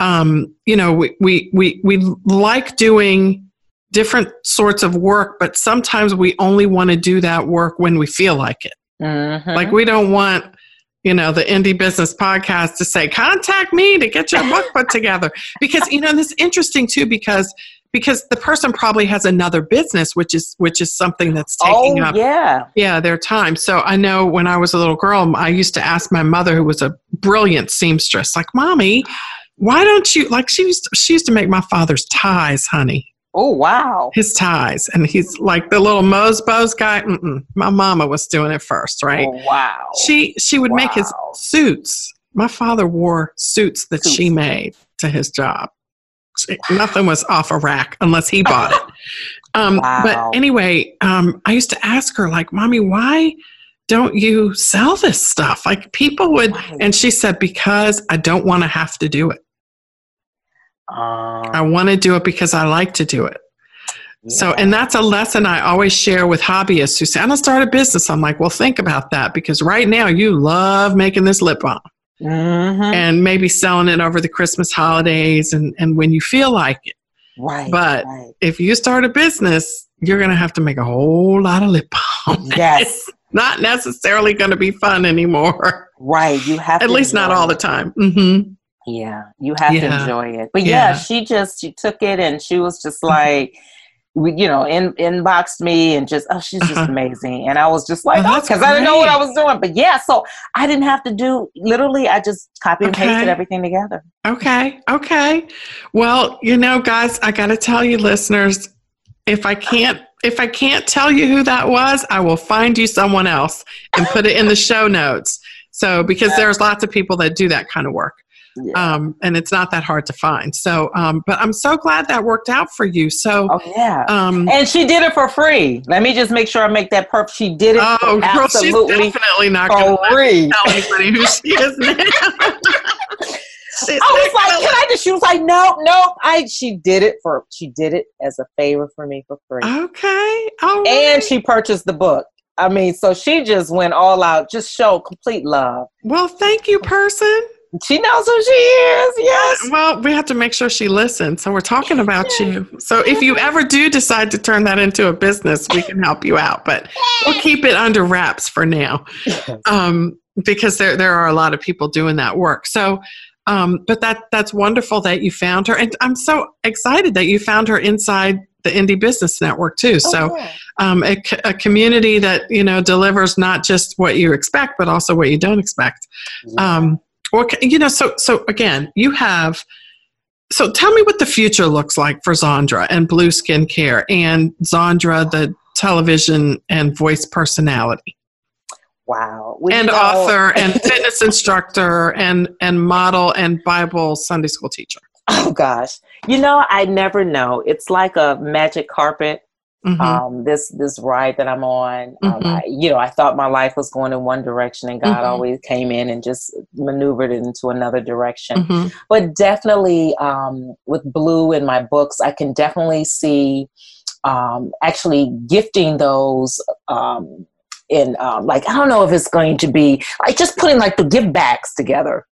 um, you know, we, we we we like doing different sorts of work, but sometimes we only want to do that work when we feel like it. Mm-hmm. Like we don't want, you know, the indie business podcast to say, contact me to get your book put together. Because, you know, this is interesting too, because because the person probably has another business which is which is something that's taking oh, up yeah yeah their time so i know when i was a little girl i used to ask my mother who was a brilliant seamstress like mommy why don't you like she used to, she used to make my father's ties honey Oh wow! His ties, and he's like the little Mose Bose guy. Mm-mm. My mama was doing it first, right? Oh, wow! She she would wow. make his suits. My father wore suits that suits. she made to his job. She, nothing was off a rack unless he bought it. Um, wow. But anyway, um, I used to ask her, like, "Mommy, why?" don't you sell this stuff? Like people would, and she said, because I don't want to have to do it. Um, I want to do it because I like to do it. Yeah. So, and that's a lesson I always share with hobbyists who say, I'm going to start a business. I'm like, well, think about that because right now you love making this lip balm mm-hmm. and maybe selling it over the Christmas holidays and, and when you feel like it. Right. But right. if you start a business, you're going to have to make a whole lot of lip balm. Yes. not necessarily going to be fun anymore. Right. You have at least not all the time. Mm-hmm. Yeah, you have yeah. to enjoy it. But yeah. yeah. she just she took it and she was just mm-hmm. like, you know, in inboxed me and just oh, she's just uh-huh. amazing. And I was just like, oh, because oh, I didn't know what I was doing. But yeah, so I didn't have to do literally. I just copy and okay. pasted everything together. Okay, okay. Well, you know, guys, I got to tell you, listeners, if I can't if I can't tell you who that was, I will find you someone else and put it in the show notes. So because there's lots of people that do that kind of work. Yeah. Um, and it's not that hard to find. So, um, but I'm so glad that worked out for you. So, oh yeah, um, and she did it for free. Let me just make sure I make that perfect. She did it. Oh, girl, she's definitely not going to tell anybody who she is now. I was like, "Can I just?" She was like, no, no. I she did it for she did it as a favor for me for free. Okay, all right. and she purchased the book. I mean, so she just went all out, just showed complete love. Well, thank you, person. She knows who she is. Yes. Well, we have to make sure she listens. So we're talking about you. So if you ever do decide to turn that into a business, we can help you out. But we'll keep it under wraps for now, um, because there there are a lot of people doing that work. So. Um, but that that's wonderful that you found her, and I'm so excited that you found her inside the Indie Business Network too. Oh, so, um, a, a, community that you know delivers not just what you expect, but also what you don't expect. Yeah. Um, or you know so so again you have so tell me what the future looks like for Zandra and Blue Skincare and Zandra, the television and voice personality. Wow. And know- author and fitness instructor and and model and bible sunday school teacher. Oh gosh. You know i never know. It's like a magic carpet Mm-hmm. Um, this this ride that I'm on, um, mm-hmm. I, you know, I thought my life was going in one direction, and God mm-hmm. always came in and just maneuvered it into another direction. Mm-hmm. But definitely, um, with Blue in my books, I can definitely see um, actually gifting those um, in um, like I don't know if it's going to be like just putting like the give backs together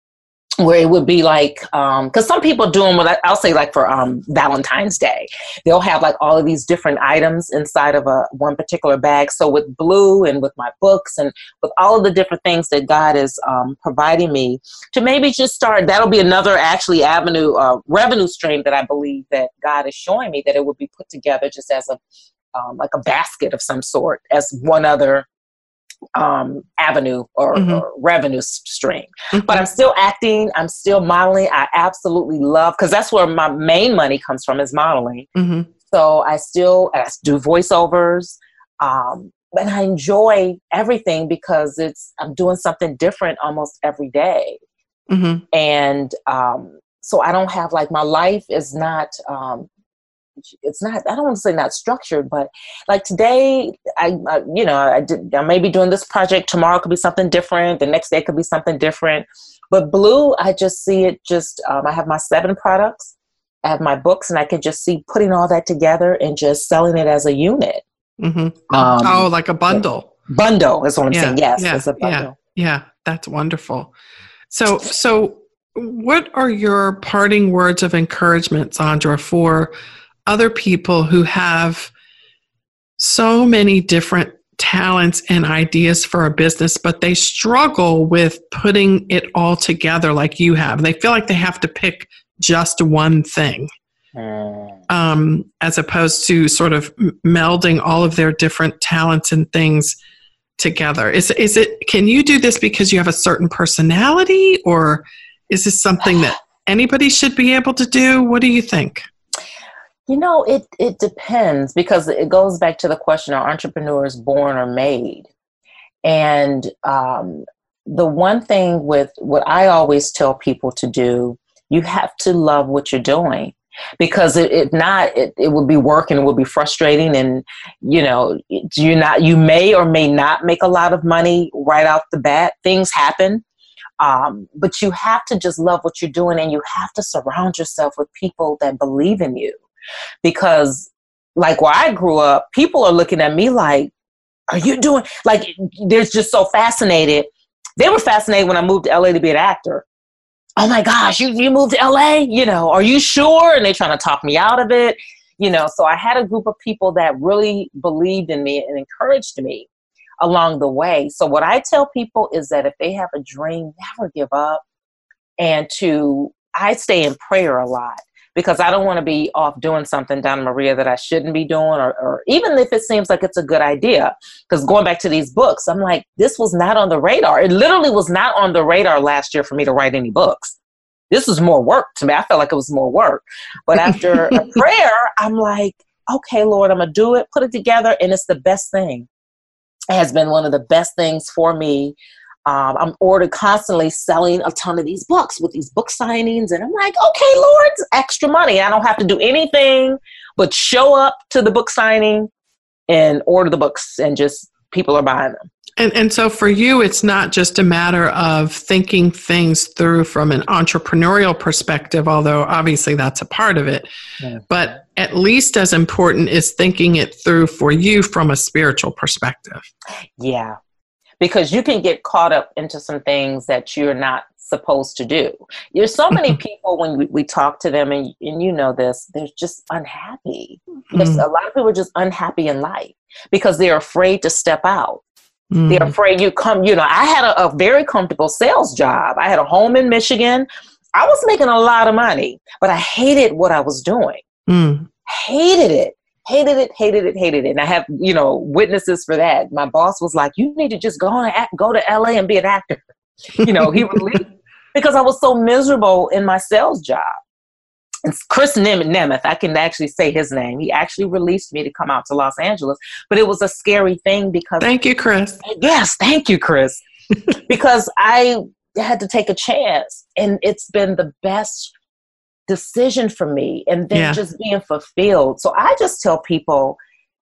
where it would be like because um, some people do them with i'll say like for um, valentine's day they'll have like all of these different items inside of a one particular bag. So with blue and with my books and with all of the different things that god is um, providing me to maybe just start that'll be another actually avenue uh, revenue stream that i believe that god is showing me that it would be put together just as a um, like a basket of some sort as one other um, avenue or, mm-hmm. or, revenue stream. Mm-hmm. But I'm still acting. I'm still modeling. I absolutely love because that's where my main money comes from is modeling. Mm-hmm. So I still I do voiceovers. Um, and I enjoy everything because it's I'm doing something different almost every day. Mm-hmm. And um, so I don't have like my life is not um, it's not i don't want to say not structured but like today I, I, you know i did i may be doing this project tomorrow could be something different the next day could be something different. But blue i just see it just um, i have my seven products i have my books and i can just see putting all that together and just selling it as a unit. Mm-hmm. um, oh like a bundle. bundle is what i'm yeah, saying yes yeah, as a bundle. yeah, yeah that's wonderful. So so what are your parting words of encouragement Zandra for other people who have so many different talents and ideas for a business, but they struggle with putting it all together like you have. They feel like they have to pick just one thing. Mm. Um, as opposed to sort of melding all of their different talents and things together. Is is it? Can you do this because you have a certain personality, or is this something that anybody should be able to do? What do you think? You know, it it depends because it goes back to the question: Are entrepreneurs born or made? And um, the one thing with what I always tell people to do, you have to love what you're doing because if not it, it would be work and it would be frustrating and you know you not you may or may not make a lot of money right out the bat. Things happen. Um, but you have to just love what you're doing and you have to surround yourself with people that believe in you because like where I grew up, people are looking at me like, are you doing like they're just so fascinated. They were fascinated when I moved to LA to be an actor. Oh my gosh, you, you moved to LA? You know, are you sure? And they're trying to talk me out of it. You know, so I had a group of people that really believed in me and encouraged me along the way. So what I tell people is that if they have a dream, never give up. And to I stay in prayer a lot because I don't want to be off doing something, Donna Maria, that I shouldn't be doing, or, or even if it seems like it's a good idea. Because going back to these books, I'm like, this was not on the radar. It literally was not on the radar last year for me to write any books. This was more work to me. I felt like it was more work. But after a prayer, I'm like, okay, Lord, I'm going to do it, put it together, and it's the best thing. It has been one of the best things for me um, I'm ordered constantly selling a ton of these books with these book signings. And I'm like, okay, Lord, extra money. I don't have to do anything but show up to the book signing and order the books and just people are buying them. And, and so for you, it's not just a matter of thinking things through from an entrepreneurial perspective, although obviously that's a part of it. Yeah. But at least as important is thinking it through for you from a spiritual perspective. Yeah, because you can get caught up into some things that you're not supposed to do. There's so many people when we, we talk to them, and, and you know this, they're just unhappy. Mm-hmm. A lot of people are just unhappy in life because they're afraid to step out. Mm-hmm. They're afraid you come, you know, I had a, a very comfortable sales job. I had a home in Michigan. I was making a lot of money, but I hated what I was doing. Mm. Hated it hated it, hated it, hated it. And I have, you know, witnesses for that. My boss was like, you need to just go and act, go to LA and be an actor. You know, he would leave because I was so miserable in my sales job. It's Chris Nemeth. I can actually say his name. He actually released me to come out to Los Angeles, but it was a scary thing because. Thank you, Chris. Yes, thank you, Chris. because I had to take a chance, and it's been the best decision for me and then yeah. just being fulfilled. So I just tell people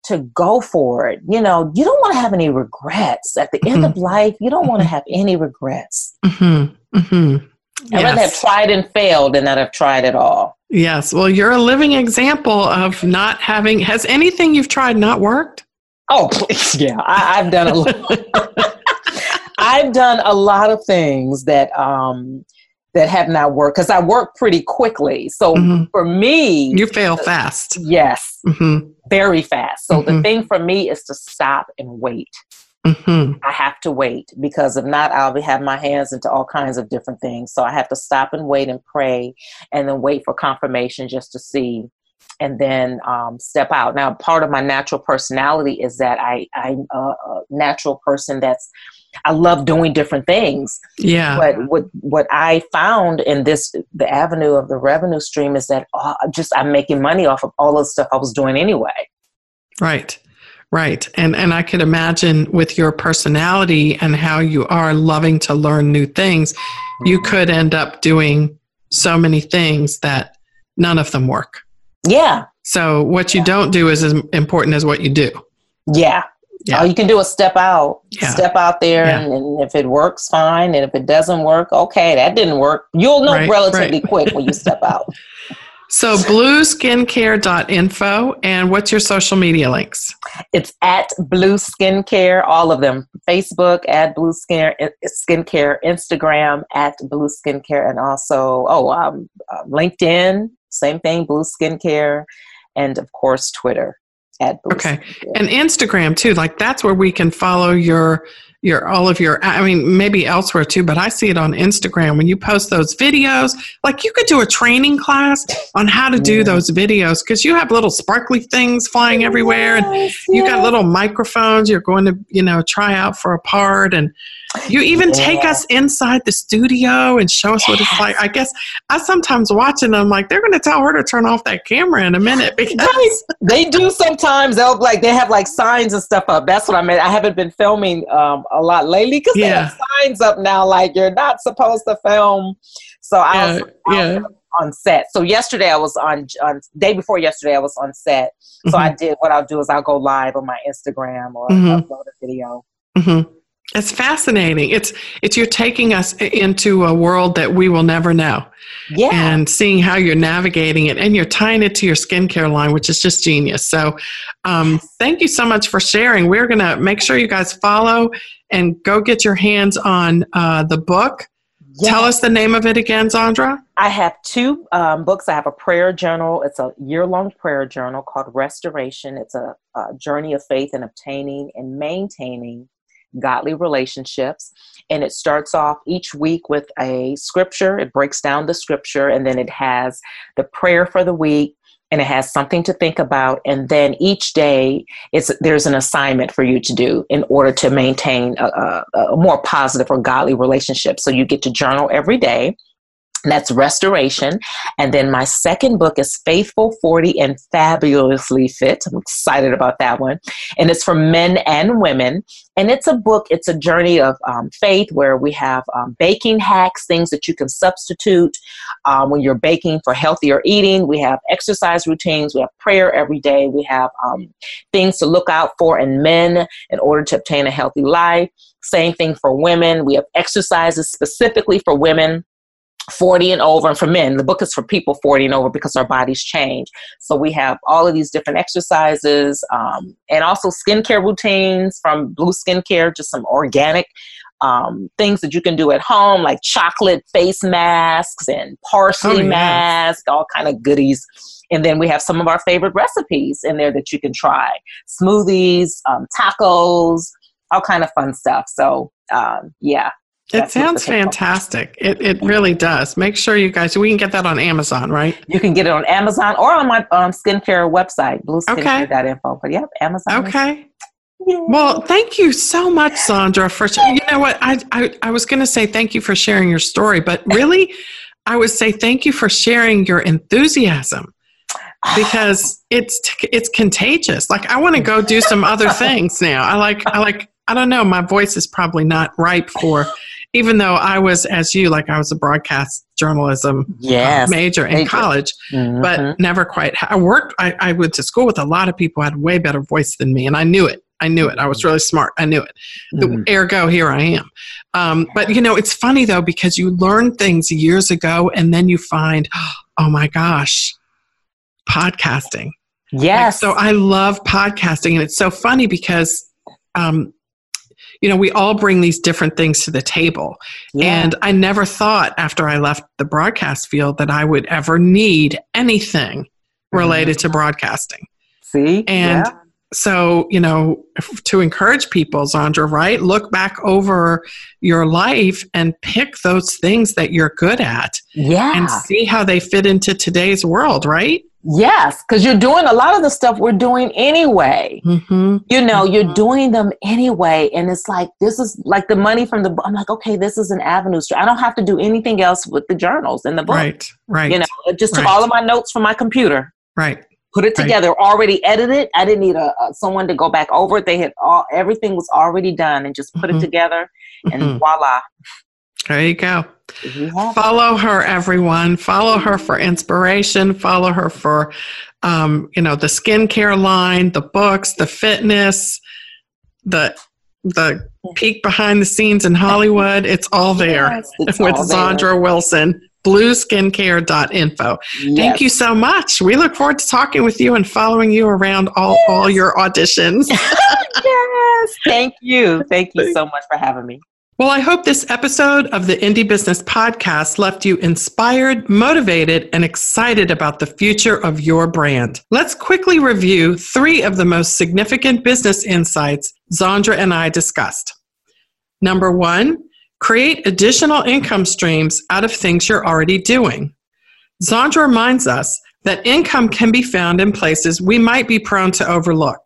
to go for it. You know, you don't want to have any regrets. At the mm-hmm. end of life, you don't want to have any regrets. Mm-hmm. Mm-hmm. Yes. I'd rather have tried and failed than that have tried at all. Yes. Well, you're a living example of not having, has anything you've tried not worked? Oh, please, yeah. I, have done a lot. I've done a lot of things that um, that have not worked because I work pretty quickly. So mm-hmm. for me, you fail fast. Yes, mm-hmm. very fast. So mm-hmm. the thing for me is to stop and wait. Mm-hmm. I have to wait because if not, I'll be have my hands into all kinds of different things. So I have to stop and wait and pray, and then wait for confirmation just to see, and then um, step out. Now, part of my natural personality is that I I'm a, a natural person that's I love doing different things. Yeah. But what what I found in this the avenue of the revenue stream is that oh, just I'm making money off of all the stuff I was doing anyway. Right. Right. And and I could imagine with your personality and how you are loving to learn new things, you mm-hmm. could end up doing so many things that none of them work. Yeah. So what you yeah. don't do is as important as what you do. Yeah. Yeah. All you can do is step out, yeah. step out there, yeah. and, and, if it works, fine. And if it doesn't work, okay, that didn't work. You'll know right, relatively right. quick when you step out. So blueskincare.info and what's your social media links? It's at Blue Skincare, all of them. Facebook at Blue Skin, Skincare, Instagram at Blue Skincare, and also, oh, um, uh, LinkedIn, same thing, Blue Skincare, and of course, Twitter at Blue Okay. And Instagram too. Like that's where we can follow your your all of your i mean maybe elsewhere too but i see it on instagram when you post those videos like you could do a training class on how to do yeah. those videos because you have little sparkly things flying everywhere and yes, you got little microphones you're going to you know try out for a part and you even yeah. take us inside the studio and show us yes. what it's like i guess i sometimes watch it and i'm like they're going to tell her to turn off that camera in a minute because they do sometimes they'll like they have like signs and stuff up that's what i meant i haven't been filming um, a lot lately because yeah. they have signs up now like you're not supposed to film. So I was, yeah. on set. So yesterday I was on on day before yesterday I was on set. So mm-hmm. I did what I'll do is I'll go live on my Instagram or mm-hmm. upload a video. Mm-hmm. It's fascinating. It's it's you're taking us into a world that we will never know. Yeah. And seeing how you're navigating it and you're tying it to your skincare line, which is just genius. So um, thank you so much for sharing. We're gonna make sure you guys follow and go get your hands on uh, the book. Yes. Tell us the name of it again, Zandra. I have two um, books. I have a prayer journal. It's a year long prayer journal called Restoration. It's a, a journey of faith in obtaining and maintaining godly relationships. And it starts off each week with a scripture. It breaks down the scripture and then it has the prayer for the week and it has something to think about. And then each day it's, there's an assignment for you to do in order to maintain a, a, a more positive or godly relationship. So you get to journal every day that's restoration. And then my second book is Faithful 40 and Fabulously Fit. I'm excited about that one. And it's for men and women. And it's a book, it's a journey of um, faith where we have um, baking hacks, things that you can substitute um, when you're baking for healthier eating. We have exercise routines. We have prayer every day. We have um, things to look out for in men in order to obtain a healthy life. Same thing for women. We have exercises specifically for women 40 and over and for men the book is for people 40 and over because our bodies change. So we have all of these different exercises um, and also skincare routines from blue skincare just some organic um, things that you can do at home like chocolate face masks and parsley oh, yeah. masks all kind of goodies. And then we have some of our favorite recipes in there that you can try. Smoothies um, tacos all kind of fun stuff. So um, yeah it sounds fantastic. It, it really does. Make sure you guys, we can get that on Amazon, right? You can get it on Amazon or on my um, skincare website, blueskincare.info. Okay. But yep, Amazon. Okay. Well, thank you so much, Zandra, for you know what I I, I was going to say thank you for sharing your story, but really, I would say thank you for sharing your enthusiasm because it's it's contagious. Like I want to go do some other things now. I like I like I don't know. My voice is probably not ripe for even though I was, as you, like I was a broadcast journalism uh, major in college, mm-hmm. but never quite. I worked, I, I went to school with a lot of people who had way better voice than me, and I knew it. I knew it. I was really smart. I knew it. Mm-hmm. Ergo, here I am. Um, but you know, it's funny though because you learn things years ago, and then you find, oh my gosh, podcasting. Yes. Like, so I love podcasting, and it's so funny because, um, you know, we all bring these different things to the table. Yeah. And I never thought after I left the broadcast field that I would ever need anything mm-hmm. related to broadcasting. See? And Yeah. so, you know, to encourage people, Zandra, right? Look back over your life and pick those things that you're good at Yeah. and see how they fit into today's world, right? Yes, because you're doing a lot of the stuff we're doing anyway. Mm-hmm. You know, you're Mhm. doing them anyway. And it's like, this is like the money from the. I'm like, okay, this is an avenue. I don't have to do anything else with the journals and the book. Right, right, You know, I just took Right. all of my notes from my computer, right. put it Right. together, already edited. I didn't need a, a someone to go back over it. They had all everything was already done and just put Mhm. it together and Mhm. voila. There you go. Follow her, everyone. Follow her for inspiration. Follow her for, um, you know, the skincare line, the books, the fitness, the the peek behind the scenes in Hollywood. It's all there Yes, it's with all there. Wilson. Blueskincare.info. Yes. Thank you so much. We look forward to talking with you and following you around all, all your auditions. yes. Thank you. Thank you so much for having me. Well, I hope this episode of the Indie Business Podcast left you inspired, motivated, and excited about the future of your brand. Let's quickly review three of the most significant business insights Zandra and I discussed. Number one, create additional income streams out of things you're already doing. Zandra reminds us that income can be found in places we might be prone to overlook.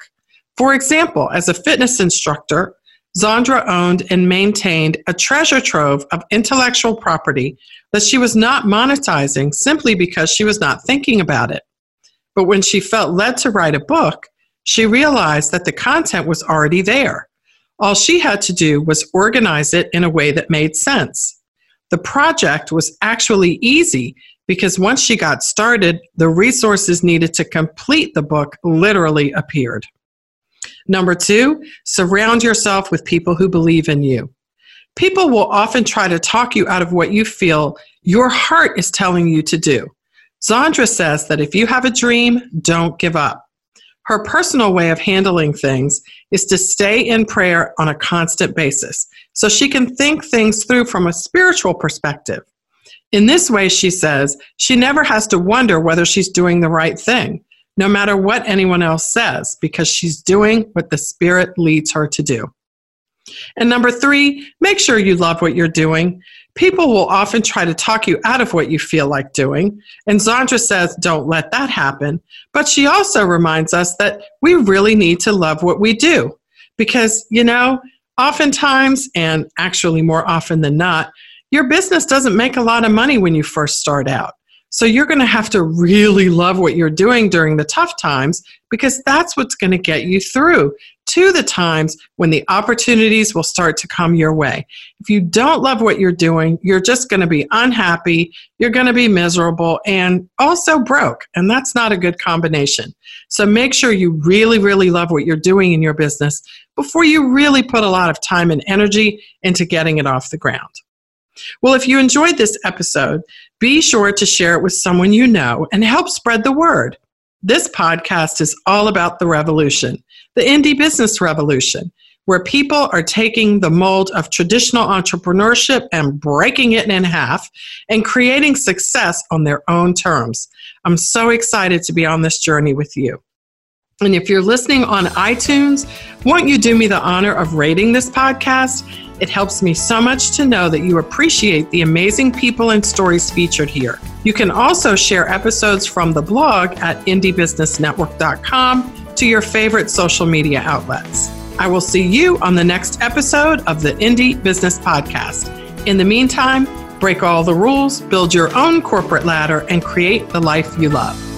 For example, as a fitness instructor, Zandra owned and maintained a treasure trove of intellectual property that she was not monetizing simply because she was not thinking about it. But when she felt led to write a book, she realized that the content was already there. All she had to do was organize it in a way that made sense. The project was actually easy because once she got started, the resources needed to complete the book literally appeared. Number two, surround yourself with people who believe in you. People will often try to talk you out of what you feel your heart is telling you to do. Zandra says that if you have a dream, don't give up. Her personal way of handling things is to stay in prayer on a constant basis so she can think things through from a spiritual perspective. In this way, she says, she never has to wonder whether she's doing the right thing no matter what anyone else says, because she's doing what the Spirit leads her to do. And number three, make sure you love what you're doing. People will often try to talk you out of what you feel like doing. And Zandra says, don't let that happen. But she also reminds us that we really need to love what we do. Because, you know, oftentimes, and actually more often than not, your business doesn't make a lot of money when you first start out. So you're going to have to really love what you're doing during the tough times because that's what's going to get you through to the times when the opportunities will start to come your way. If you don't love what you're doing, you're just going to be unhappy, you're going to be miserable, and also broke. And that's not a good combination. So make sure you really, really love what you're doing in your business before you really put a lot of time and energy into getting it off the ground. Well, if you enjoyed this episode, be sure to share it with someone you know and help spread the word. This podcast is all about the revolution, the indie business revolution, where people are taking the mold of traditional entrepreneurship and breaking it in half and creating success on their own terms. I'm so excited to be on this journey with you. And if you're listening on iTunes, won't you do me the honor of rating this podcast? It helps me so much to know that you appreciate the amazing people and stories featured here. You can also share episodes from the blog at indiebusinessnetwork.com to your favorite social media outlets. I will see you on the next episode of the Indie Business Podcast. In the meantime, break all the rules, build your own corporate ladder, and create the life you love.